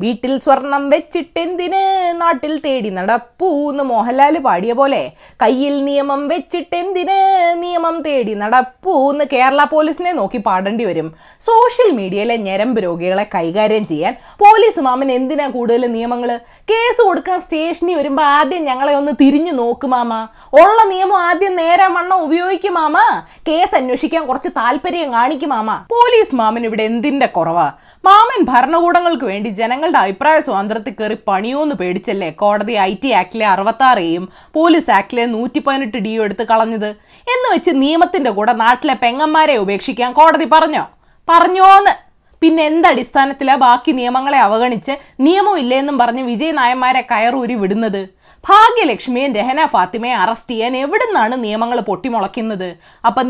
വീട്ടിൽ സ്വർണം വെച്ചിട്ടെന്തിന്? നാട്ടിൽ തേടി നടപ്പൂ എന്ന് മോഹൻലാൽ പാടിയ പോലെ കയ്യിൽ നിയമം വെച്ചിട്ടെന്തിന്? നിയമം തേടി നടപ്പൂ എന്ന് കേരള പോലീസിനെ നോക്കി പാടേണ്ടി വരും. സോഷ്യൽ മീഡിയയിലെ ഞരമ്പ് രോഗികളെ കൈകാര്യം ചെയ്യാൻ പോലീസ് മാമൻ എന്തിനാ കൂടുതൽ നിയമങ്ങൾ കേസ് കൊടുക്കാൻ സ്റ്റേഷനിൽ വരുമ്പോൾ ആദ്യം ഞങ്ങളെ ഒന്ന് തിരിഞ്ഞു നോക്ക് മാമ. ഉള്ള നിയമം ആദ്യം നേരെ വണ്ണം ഉപയോഗിക്കും മാമ. കേസ് അന്വേഷിക്കാൻ കുറച്ച് താല്പര്യം കാണിക്കും മാമ. പോലീസ് മാമൻ ഇവിടെ എന്തിന്റെ കുറവാ? മാമൻ ഭരണകൂടങ്ങൾക്ക് വേണ്ടി ജനങ്ങളുടെ അഭിപ്രായ സ്വാതന്ത്ര്യത്തിൽ കയറി പണിയോന്ന് പേടിച്ചല്ലേ? കോടതി ഐ ടി ആക്ടിലെ അറുപത്തി എയും പോലീസ് ആക്ടിലെ നൂറ്റി പതിനെട്ട് ഡിയും എടുത്ത് കളഞ്ഞത്. എന്ന് വെച്ച് നിയമത്തിന്റെ കൂടെ നാട്ടിലെ പെങ്ങന്മാരെ ഉപേക്ഷിക്കാൻ കോടതി പറഞ്ഞോ? പറഞ്ഞോന്ന്. പിന്നെ എന്തടിസ്ഥാനത്തിലാ ബാക്കി നിയമങ്ങളെ അവഗണിച്ച് നിയമം ഇല്ലേന്നും പറഞ്ഞ് വിജയ് നായന്മാരെ കയറൂരി വിടുന്നത്? ഭാഗ്യലക്ഷ്മിയും രഹന ഫാത്തിമയെ അറസ്റ്റ് ചെയ്യാൻ എവിടുന്നാണ് നിയമങ്ങൾ പൊട്ടിമുളയ്ക്കുന്നത്? അപ്പൊ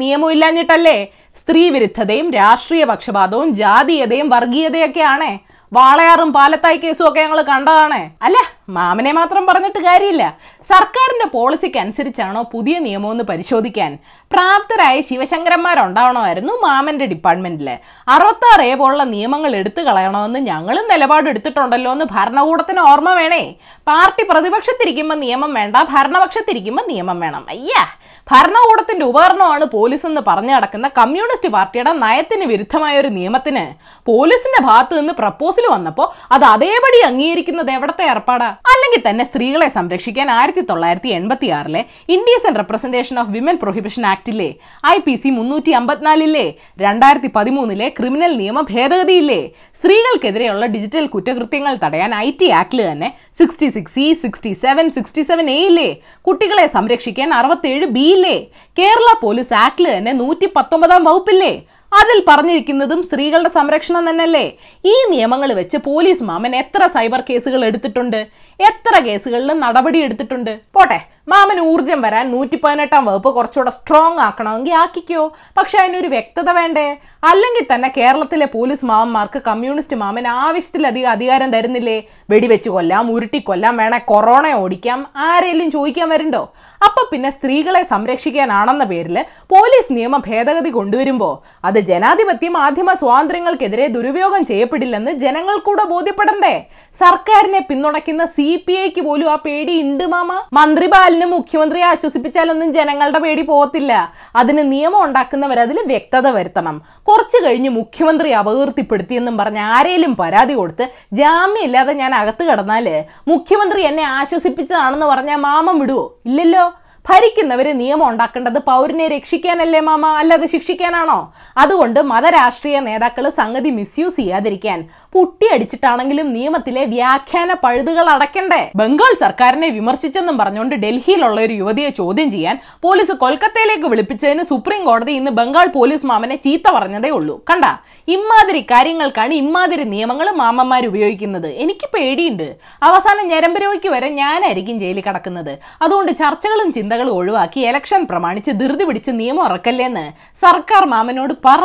സ്ത്രീ വിരുദ്ധതയും രാഷ്ട്രീയ പക്ഷപാതവും ജാതീയതയും വർഗീയതയൊക്കെയാണേ. വാളയാറും പാലത്തായി കേസും ഒക്കെ ഞങ്ങൾ കണ്ടതാണേ. അല്ല? മാമനെ മാത്രം പറഞ്ഞിട്ട് കാര്യമില്ല. സർക്കാരിന്റെ പോളിസിക്ക് അനുസരിച്ചാണോ പുതിയ നിയമം ഒന്ന് പരിശോധിക്കാൻ പ്രാപ്തരായ ശിവശങ്കരന്മാരുണ്ടാവണമായിരുന്നു മാമന്റെ ഡിപ്പാർട്ട്മെന്റിൽ. അറുപത്താറ് എ പോലുള്ള നിയമങ്ങൾ എടുത്തു കളയണമെന്ന് ഞങ്ങളും നിലപാടെടുത്തിട്ടുണ്ടല്ലോ എന്ന് ഭരണകൂടത്തിന് ഓർമ്മ വേണേ. പാർട്ടി പ്രതിപക്ഷത്തിരിക്കുമ്പോൾ നിയമം വേണ്ട ഭരണപക്ഷത്തിരിക്കുമ്പോൾ നിയമം വേണം. അയ്യാ! ഭരണകൂടത്തിന്റെ ഉപകരണമാണ് പോലീസ് എന്ന് പറഞ്ഞു നടക്കുന്ന കമ്മ്യൂണിസ്റ്റ് പാർട്ടിയുടെ നയത്തിന് വിരുദ്ധമായ ഒരു നിയമത്തിന് പോലീസിന്റെ ഭാഗത്ത് നിന്ന് പ്രപ്പോസൽ വന്നപ്പോൾ അത് അതേപടി അംഗീകരിക്കുന്നത് എവിടത്തെ ഏർപ്പാടാ? അല്ലെങ്കിൽ തന്നെ സ്ത്രീകളെ സംരക്ഷിക്കാൻ ആയിരത്തി തൊള്ളായിരത്തി എൺപത്തി ആറിലെ indecent representation of women prohibition ആക്ടിലെ I P C മുന്നൂറ്റി അമ്പത്തിനാലിലെ രണ്ടായിരത്തി പതിമൂന്നിലെ ക്രിമിനൽ നിയമ ഭേദഗതിയില്ലേ സ്ത്രീകൾക്കെതിരെയുള്ള ഡിജിറ്റൽ കുറ്റകൃത്യങ്ങൾ തടയാൻ ഐ ടി ആക്ടിൽ തന്നെ sixty six E sixty seven sixty seven എയില്ലേ കുട്ടികളെ സംരക്ഷിക്കാൻ അറുപത്തേഴ് ബിയില്ലേ കേരള പോലീസ് ആക്ടിൽ തന്നെ നൂറ്റി പത്തൊമ്പതാം വകുപ്പില്ലേ അതിൽ പറഞ്ഞിരിക്കുന്നതും സ്ത്രീകളുടെ സംരക്ഷണം തന്നെയല്ലേ? ഈ നിയമങ്ങൾ വെച്ച് പോലീസ് മാമൻ എത്ര സൈബർ കേസുകൾ എടുത്തിട്ടുണ്ട്? എത്ര കേസുകളിൽ നടപടി എടുത്തിട്ടുണ്ട്? പോട്ടെ മാമൻ ഊർജം വരാൻ നൂറ്റി പതിനെട്ടാം വകുപ്പ് കുറച്ചുകൂടെ സ്ട്രോങ് ആക്കണമെങ്കിൽ ആക്കിക്കോ. പക്ഷെ അതിനൊരു വ്യക്തത വേണ്ടേ? അല്ലെങ്കിൽ തന്നെ കേരളത്തിലെ പോലീസ് മാമന്മാർക്ക് കമ്മ്യൂണിസ്റ്റ് മാമൻ ആവശ്യത്തിലധികം അധികാരം തരുന്നില്ലേ? വെടിവെച്ച് കൊല്ലാം ഉരുട്ടിക്കൊല്ലാം വേണേ കൊറോണ ഓടിക്കാം ആരെങ്കിലും ചോദിക്കാൻ വരുന്നുണ്ടോ? അപ്പൊ പിന്നെ സ്ത്രീകളെ സംരക്ഷിക്കാനാണെന്ന പേരിൽ പോലീസ് നിയമ ഭേദഗതി കൊണ്ടുവരുമ്പോ അത് ജനാധിപത്യ മാധ്യമ സ്വാതന്ത്ര്യങ്ങൾക്കെതിരെ ദുരുപയോഗം ചെയ്യപ്പെടില്ലെന്ന് ജനങ്ങൾ കൂടെ ബോധ്യപ്പെടണ്ടേ? സർക്കാരിനെ പിന്തുണയ്ക്കുന്ന സി പി ഐക്ക് പോലും ആ പേടി ഉണ്ട് മാമ. മന്ത്രി ബാലിന് മുഖ്യമന്ത്രിയെ ആശ്വസിപ്പിച്ചാലൊന്നും ജനങ്ങളുടെ പേടി പോകത്തില്ല. അതിന് നിയമം ഉണ്ടാക്കുന്നവർ അതിൽ വ്യക്തത വരുത്തണം. കുറച്ചു കഴിഞ്ഞ് മുഖ്യമന്ത്രി അപകീർത്തിപ്പെടുത്തിയെന്നും പറഞ്ഞ് ആരേലും പരാതി കൊടുത്ത് ജാമ്യമില്ലാതെ ഞാൻ അകത്ത് കടന്നാൽ മുഖ്യമന്ത്രി എന്നെ ആശ്വസിപ്പിച്ചതാണെന്ന് പറഞ്ഞാൽ മാമം വിടുവോ? ഇല്ലല്ലോ. ഭരിക്കുന്നവര് നിയമം ഉണ്ടാക്കേണ്ടത് പൗരനെ രക്ഷിക്കാനല്ലേ മാമ? അല്ലാതെ ശിക്ഷിക്കാനാണോ? അതുകൊണ്ട് മതരാഷ്ട്രീയ നേതാക്കൾ സംഗതി മിസ്യൂസ് ചെയ്യാതിരിക്കാൻ പുട്ടിയടിച്ചിട്ടാണെങ്കിലും നിയമത്തിലെ വ്യാഖ്യാന പഴുതുകൾ അടക്കണ്ടേ ബംഗാൾ സർക്കാരിനെ വിമർശിച്ചെന്നും പറഞ്ഞുകൊണ്ട് ഡൽഹിയിലുള്ള ഒരു യുവതിയെ ചോദ്യം ചെയ്യാൻ പോലീസ് കൊൽക്കത്തയിലേക്ക് വിളിപ്പിച്ചതിന് സുപ്രീം കോടതി ഇന്ന് ബംഗാൾ പോലീസ് മാമനെ ചീത്ത പറഞ്ഞതേ ഉള്ളൂ. കണ്ട? ഇമാതിരി കാര്യങ്ങൾക്കാണ് ഇമാതിരി നിയമങ്ങൾ മാമന്മാർ ഉപയോഗിക്കുന്നത്. എനിക്ക് പേടിയുണ്ട്. അവസാനം ഞരമ്പരോയ്ക്ക് വരെ ഞാനായിരിക്കും ജയിലിൽ കിടക്കുന്നത്. അതുകൊണ്ട് ചർച്ചകളും ചിന്തകളും ഒഴിവാക്കി ഇലക്ഷൻ പ്രമാണിച്ച് ധൃതി പിടിച്ച് നിയമം ഇറക്കല്ലേന്ന് സർക്കാർ മാമനോട് പറ.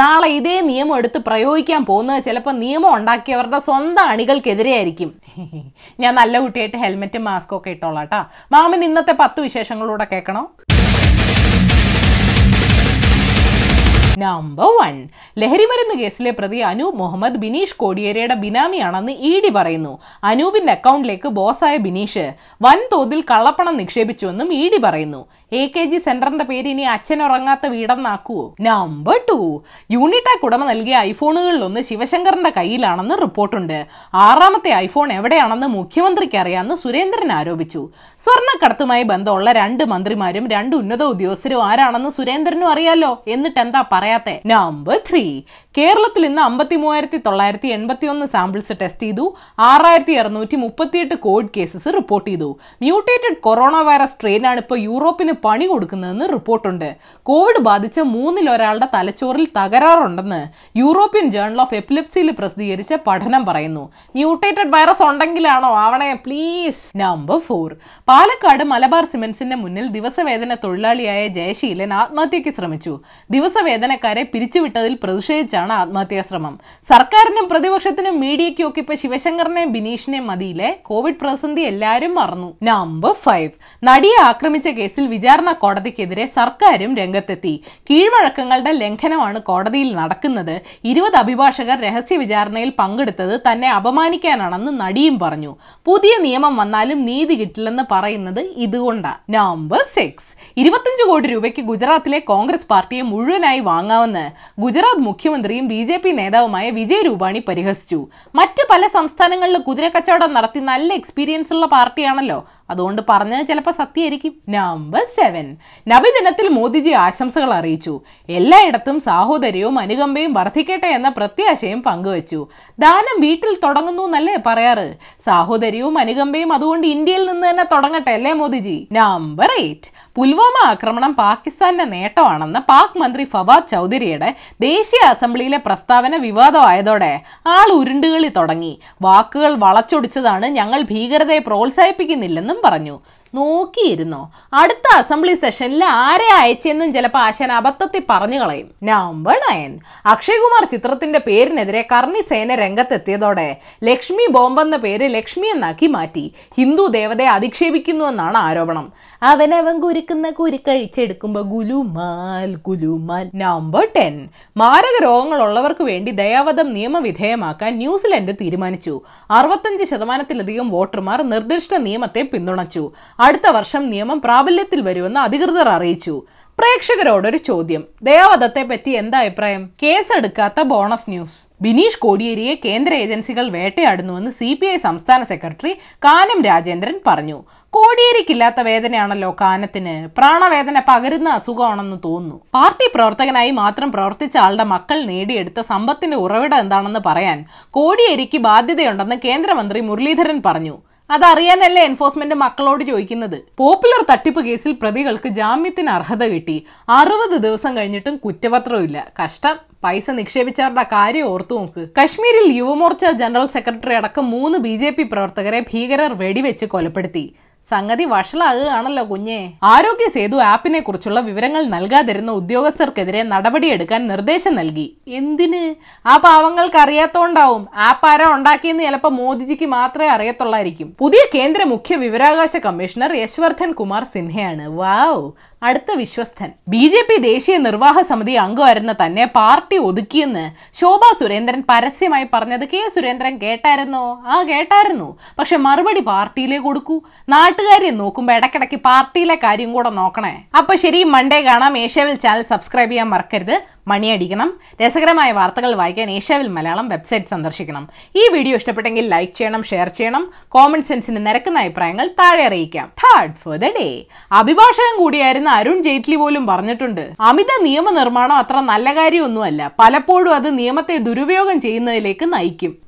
നാളെ ഇതേ നിയമം എടുത്ത് പ്രയോഗിക്കാൻ പോകുന്നത് ചിലപ്പോൾ നിയമം ഉണ്ടാക്കിയവരുടെ സ്വന്തം അണികൾക്കെതിരെ ആയിരിക്കും ഞാൻ നല്ല കുട്ടിയായിട്ട് ഹെൽമെറ്റും മാസ്കും ഒക്കെ ഇട്ടോളാം കേട്ടാ മാമൻ ഇന്നത്തെ പത്ത് വിശേഷങ്ങളൂടെ കേൾക്കണോ? നമ്പർ വൺ ലഹരിമരുന്ന് കേസിലെ പ്രതി അനൂപ് മുഹമ്മദ് ബിനീഷ് കോടിയേരയുടെ ബിനാമിയാണെന്ന് ഇ ഡി പറയുന്നു. അനൂപിന്റെ അക്കൗണ്ടിലേക്ക് ബോസായ ബിനീഷ് വൻതോതിൽ കള്ളപ്പണം നിക്ഷേപിച്ചുവെന്നും ഇ ഡി പറയുന്നു. എ കെ ജി സെന്ററിന്റെ പേര് ഇനി അച്ഛൻ ഉറങ്ങാത്ത വീടെന്നാക്കുവോ? നമ്പർ ടു യൂണിടാക് ഉടമ നൽകിയ ഐഫോണുകളിലൊന്ന് ശിവശങ്കറിന്റെ കയ്യിലാണെന്ന് റിപ്പോർട്ടുണ്ട്. ആറാമത്തെ ഐഫോൺ എവിടെയാണെന്ന് മുഖ്യമന്ത്രിക്ക് അറിയാമെന്ന് സുരേന്ദ്രൻ ആരോപിച്ചു. സ്വർണക്കടത്തുമായി ബന്ധമുള്ള രണ്ട് മന്ത്രിമാരും രണ്ട് ഉന്നത ഉദ്യോഗസ്ഥരും ആരാണെന്ന് സുരേന്ദ്രനും അറിയാലോ? എന്നിട്ട് എന്താ പറയാത്തെ? നമ്പർ ത്രീ കേരളത്തിൽ ഇന്ന് അമ്പത്തി മൂവായിരത്തി തൊള്ളായിരത്തി എൺപത്തി ഒന്ന് സാമ്പിൾസ് ടെസ്റ്റ് ചെയ്തു. ആറായിരത്തി അറുന്നൂറ്റി മുപ്പത്തിയെട്ട് കോവിഡ് കേസസ് റിപ്പോർട്ട് ചെയ്തു. മ്യൂട്ടേറ്റഡ് കൊറോണ വൈറസ് സ്ട്രെയിനാണ് ഇപ്പോൾ യൂറോപ്പിന് പണി കൊടുക്കുന്നതെന്ന് റിപ്പോർട്ടുണ്ട്. കോവിഡ് ബാധിച്ച മൂന്നിൽ ഒരാളുടെ തലച്ചോറിൽ തകരാറുണ്ടെന്ന് യൂറോപ്യൻ ജേണൽ ഓഫ് എപ്പിലെപ്സിയിൽ പ്രസിദ്ധീകരിച്ച പഠനം പറയുന്നു. മ്യൂട്ടേറ്റഡ് വൈറസ് ഉണ്ടെങ്കിലാണോ? ആവണേ please. Number four. Palakkad Malabar സിമെന്റ്സിന്റെ മുന്നിൽ ദിവസവേതന തൊഴിലാളിയായ ജയശീലൻ ആത്മഹത്യയ്ക്ക് ശ്രമിച്ചു. ദിവസവേതനക്കാരെ പിരിച്ചുവിട്ടതിൽ പ്രതിഷേധിച്ചാണ് ആത്മഹത്യാ ശ്രമം. സർക്കാരിനും പ്രതിപക്ഷത്തിനും മീഡിയയ്ക്കും ഒക്കെ ഇപ്പൊ ശിവശങ്കറിനെയും ബിനീഷിനെയും മതിയിലെ കോവിഡ് പ്രതിസന്ധി എല്ലാവരും മറന്നു. Number five. നടിയെ ആക്രമിച്ച കേസിൽ വിചാരണ വിചാരണ കോടതിക്കെതിരെ സർക്കാരും രംഗത്തെത്തി. കീഴ്വഴക്കങ്ങളുടെ ലംഘനമാണ് കോടതിയിൽ നടക്കുന്നത്. ഇരുപത് അഭിഭാഷകർ രഹസ്യ വിചാരണയിൽ പങ്കെടുത്തത് തന്നെ അപമാനിക്കാനാണെന്ന് നടിയും പറഞ്ഞു. പുതിയ നിയമം വന്നാലും നീതി കിട്ടില്ലെന്ന് പറയുന്നത് ഇതുകൊണ്ടാണ് നമ്പർ സിക്സ് ഇരുപത്തഞ്ച് കോടി രൂപയ്ക്ക് ഗുജറാത്തിലെ കോൺഗ്രസ് പാർട്ടിയെ മുഴുവനായി വാങ്ങാമെന്ന് ഗുജറാത്ത് മുഖ്യമന്ത്രിയും ബി ജെ പി നേതാവുമായ വിജയ് രൂപാണി പരിഹസിച്ചു. മറ്റ് പല സംസ്ഥാനങ്ങളിൽ കുതിരക്കച്ചവടം നടത്തി നല്ല എക്സ്പീരിയൻസ് ഉള്ള പാർട്ടിയാണല്ലോ. അതുകൊണ്ട് പറഞ്ഞത് ചിലപ്പോൾ സത്യമായിരിക്കും. നമ്പർ സെവൻ നബിദിനത്തിൽ മോദിജി ആശംസകൾ അറിയിച്ചു. എല്ലായിടത്തും സാഹോദര്യവും അനുകമ്പയും വർദ്ധിക്കട്ടെ എന്ന പ്രത്യാശയും പങ്കുവച്ചു. ദാനം വീട്ടിൽ തുടങ്ങുന്നു എന്നല്ലേ പറയാറ്? സാഹോദര്യവും അനുകമ്പയും അതുകൊണ്ട് ഇന്ത്യയിൽ നിന്ന് തന്നെ തുടങ്ങട്ടെ അല്ലേ മോദിജി? നമ്പർ എയ്റ്റ് പുൽവാമ ആക്രമണം പാകിസ്ഥാന്റെ നേട്ടമാണെന്ന് പാക് മന്ത്രി ഫവാദ് ചൗധരിയുടെ ദേശീയ അസംബ്ലിയിലെ പ്രസ്താവന വിവാദമായതോടെ ആൾ ഉരുണ്ടുകളി തുടങ്ങി. വാക്കുകൾ വളച്ചൊടിച്ചതാണ് ഞങ്ങൾ ഭീകരതയെ പ്രോത്സാഹിപ്പിക്കുന്നില്ലെന്നും പറഞ്ഞു നോക്കിയിരുന്നോ? അടുത്ത അസംബ്ലി സെഷനിൽ ആരെ അയച്ചെന്നും ചിലപ്പോൾ ആശാൻ അബദ്ധത്തിൽ പറഞ്ഞു കളയും. നമ്പർ നയൻ അക്ഷയ്കുമാർ ചിത്രത്തിന്റെ പേരിനെതിരെ കർണി സേന രംഗത്തെത്തിയതോടെ ലക്ഷ്മി ബോംബെന്ന പേര് ലക്ഷ്മി എന്നാക്കി മാറ്റി. ഹിന്ദു ദേവതയെ അധിക്ഷേപിക്കുന്നുവെന്നാണ് ആരോപണം. അവനവൻ കുരുക്കുന്ന കുരുക്കഴിച്ചെടുക്കുമ്പോ ഗുലുമാൽ ഗുലുമാൽ. നമ്പർ ടെൻ മാരക രോഗങ്ങളുള്ളവർക്ക് വേണ്ടി ദയാവധം നിയമവിധേയമാക്കാൻ ന്യൂസിലൻഡ് തീരുമാനിച്ചു. അറുപത്തഞ്ച് ശതമാനത്തിലധികം വോട്ടർമാർ നിർദ്ദിഷ്ട നിയമത്തെ പിന്തുണച്ചു. അടുത്ത വർഷം നിയമം പ്രാബല്യത്തിൽ വരുമെന്ന് അധികൃതർ അറിയിച്ചു. പ്രേക്ഷകരോടൊരു ചോദ്യം. ദേവദത്തെ പറ്റി എന്താ അഭിപ്രായം? കേസെടുക്കാത്ത ബോണസ് ന്യൂസ്. ബിനീഷ് കോടിയേരിയെ കേന്ദ്ര ഏജൻസികൾ വേട്ടയാടുന്നുവെന്ന് സി പി ഐ സംസ്ഥാന സെക്രട്ടറി കാനം രാജേന്ദ്രൻ പറഞ്ഞു. കോടിയേരിക്കില്ലാത്ത വേദനയാണല്ലോ കാനത്തിന്. പ്രാണവേദന പകരുന്ന അസുഖമാണെന്ന് തോന്നുന്നു. പാർട്ടി പ്രവർത്തകനായി മാത്രം പ്രവർത്തിച്ച ആളുടെ മക്കൾ നേടിയെടുത്ത സമ്പത്തിന്റെ ഉറവിടം എന്താണെന്ന് പറയാൻ കോടിയേരിക്ക് ബാധ്യതയുണ്ടെന്ന് കേന്ദ്രമന്ത്രി മുരളീധരൻ പറഞ്ഞു. അതറിയാനല്ലേ എൻഫോഴ്സ്മെന്റ് മക്കളോട് ചോദിക്കുന്നത്? പോപ്പുലർ തട്ടിപ്പ് കേസിൽ പ്രതികൾക്ക് ജാമ്യത്തിന് അർഹത കിട്ടി. അറുപത് ദിവസം കഴിഞ്ഞിട്ടും കുറ്റപത്രമില്ല കഷ്ടം. പൈസ നിക്ഷേപിച്ചവരുടെ കാര്യം ഓർത്തു നോക്ക്. കശ്മീരിൽ യുവമോർച്ച ജനറൽ സെക്രട്ടറി അടക്കം മൂന്ന് ബി പ്രവർത്തകരെ ഭീകരർ വെടിവെച്ച് കൊലപ്പെടുത്തി. സംഗതി വഷളാകുകയാണല്ലോ കുഞ്ഞെ. ആരോഗ്യ സേതു ആപ്പിനെ കുറിച്ചുള്ള വിവരങ്ങൾ നൽകാതിരുന്ന ഉദ്യോഗസ്ഥർക്കെതിരെ നടപടിയെടുക്കാൻ നിർദ്ദേശം നൽകി. എന്തിന്? ആ പാവങ്ങൾക്ക് അറിയാത്തോണ്ടാവും. ആപ്പ് ആരാ ഉണ്ടാക്കിയെന്ന് ചിലപ്പോൾ മോദിജിക്ക് മാത്രമേ അറിയത്തുള്ളായിരിക്കും. പുതിയ കേന്ദ്ര മുഖ്യ വിവരാവകാശ കമ്മീഷണർ യശ്വർദ്ധൻ കുമാർ സിൻഹയാണ്. വാവ് അടുത്ത വിശ്വസ്തൻ. ബി ജെ പി ദേശീയ നിർവാഹ സമിതി അംഗമായിരുന്ന തന്നെ പാർട്ടി ഒതുക്കിയെന്ന് ശോഭാ സുരേന്ദ്രൻ പരസ്യമായി പറഞ്ഞത് കെ സുരേന്ദ്രൻ കേട്ടായിരുന്നോ? ആ കേട്ടായിരുന്നു. പക്ഷെ മറുപടി പാർട്ടിയിലേ കൊടുക്കൂ. നാട്ടുകാരെ നോക്കുമ്പോ ഇടയ്ക്കിടയ്ക്ക് പാർട്ടിയിലെ കാര്യം കൂടെ നോക്കണേ. അപ്പൊ ശരി മൺഡേ കാണാം. ഏഷ്യാവിൽ ചാനൽ സബ്സ്ക്രൈബ് ചെയ്യാൻ മറക്കരുത്. മണിയടിക്കണം. രസകരമായ വാർത്തകൾ വായിക്കാൻ ഏഷ്യാവിൽ മലയാളം വെബ്സൈറ്റ് സന്ദർശിക്കണം. ഈ വീഡിയോ ഇഷ്ടപ്പെട്ടെങ്കിൽ ലൈക്ക് ചെയ്യണം ഷെയർ ചെയ്യണം. കോമൺ സെൻസിന് നിരക്കുന്ന അഭിപ്രായങ്ങൾ താഴെ അറിയിക്കാം. തേർഡ് ഫോർ ദ ഡേ അഭിഭാഷകൻ കൂടിയായിരുന്ന അരുൺ ജെയ്റ്റ്ലി പോലും പറഞ്ഞിട്ടുണ്ട് അമിത നിയമനിർമ്മാണം അത്ര നല്ല കാര്യമൊന്നുമല്ല. പലപ്പോഴും അത് നിയമത്തെ ദുരുപയോഗം ചെയ്യുന്നതിലേക്ക് നയിക്കും.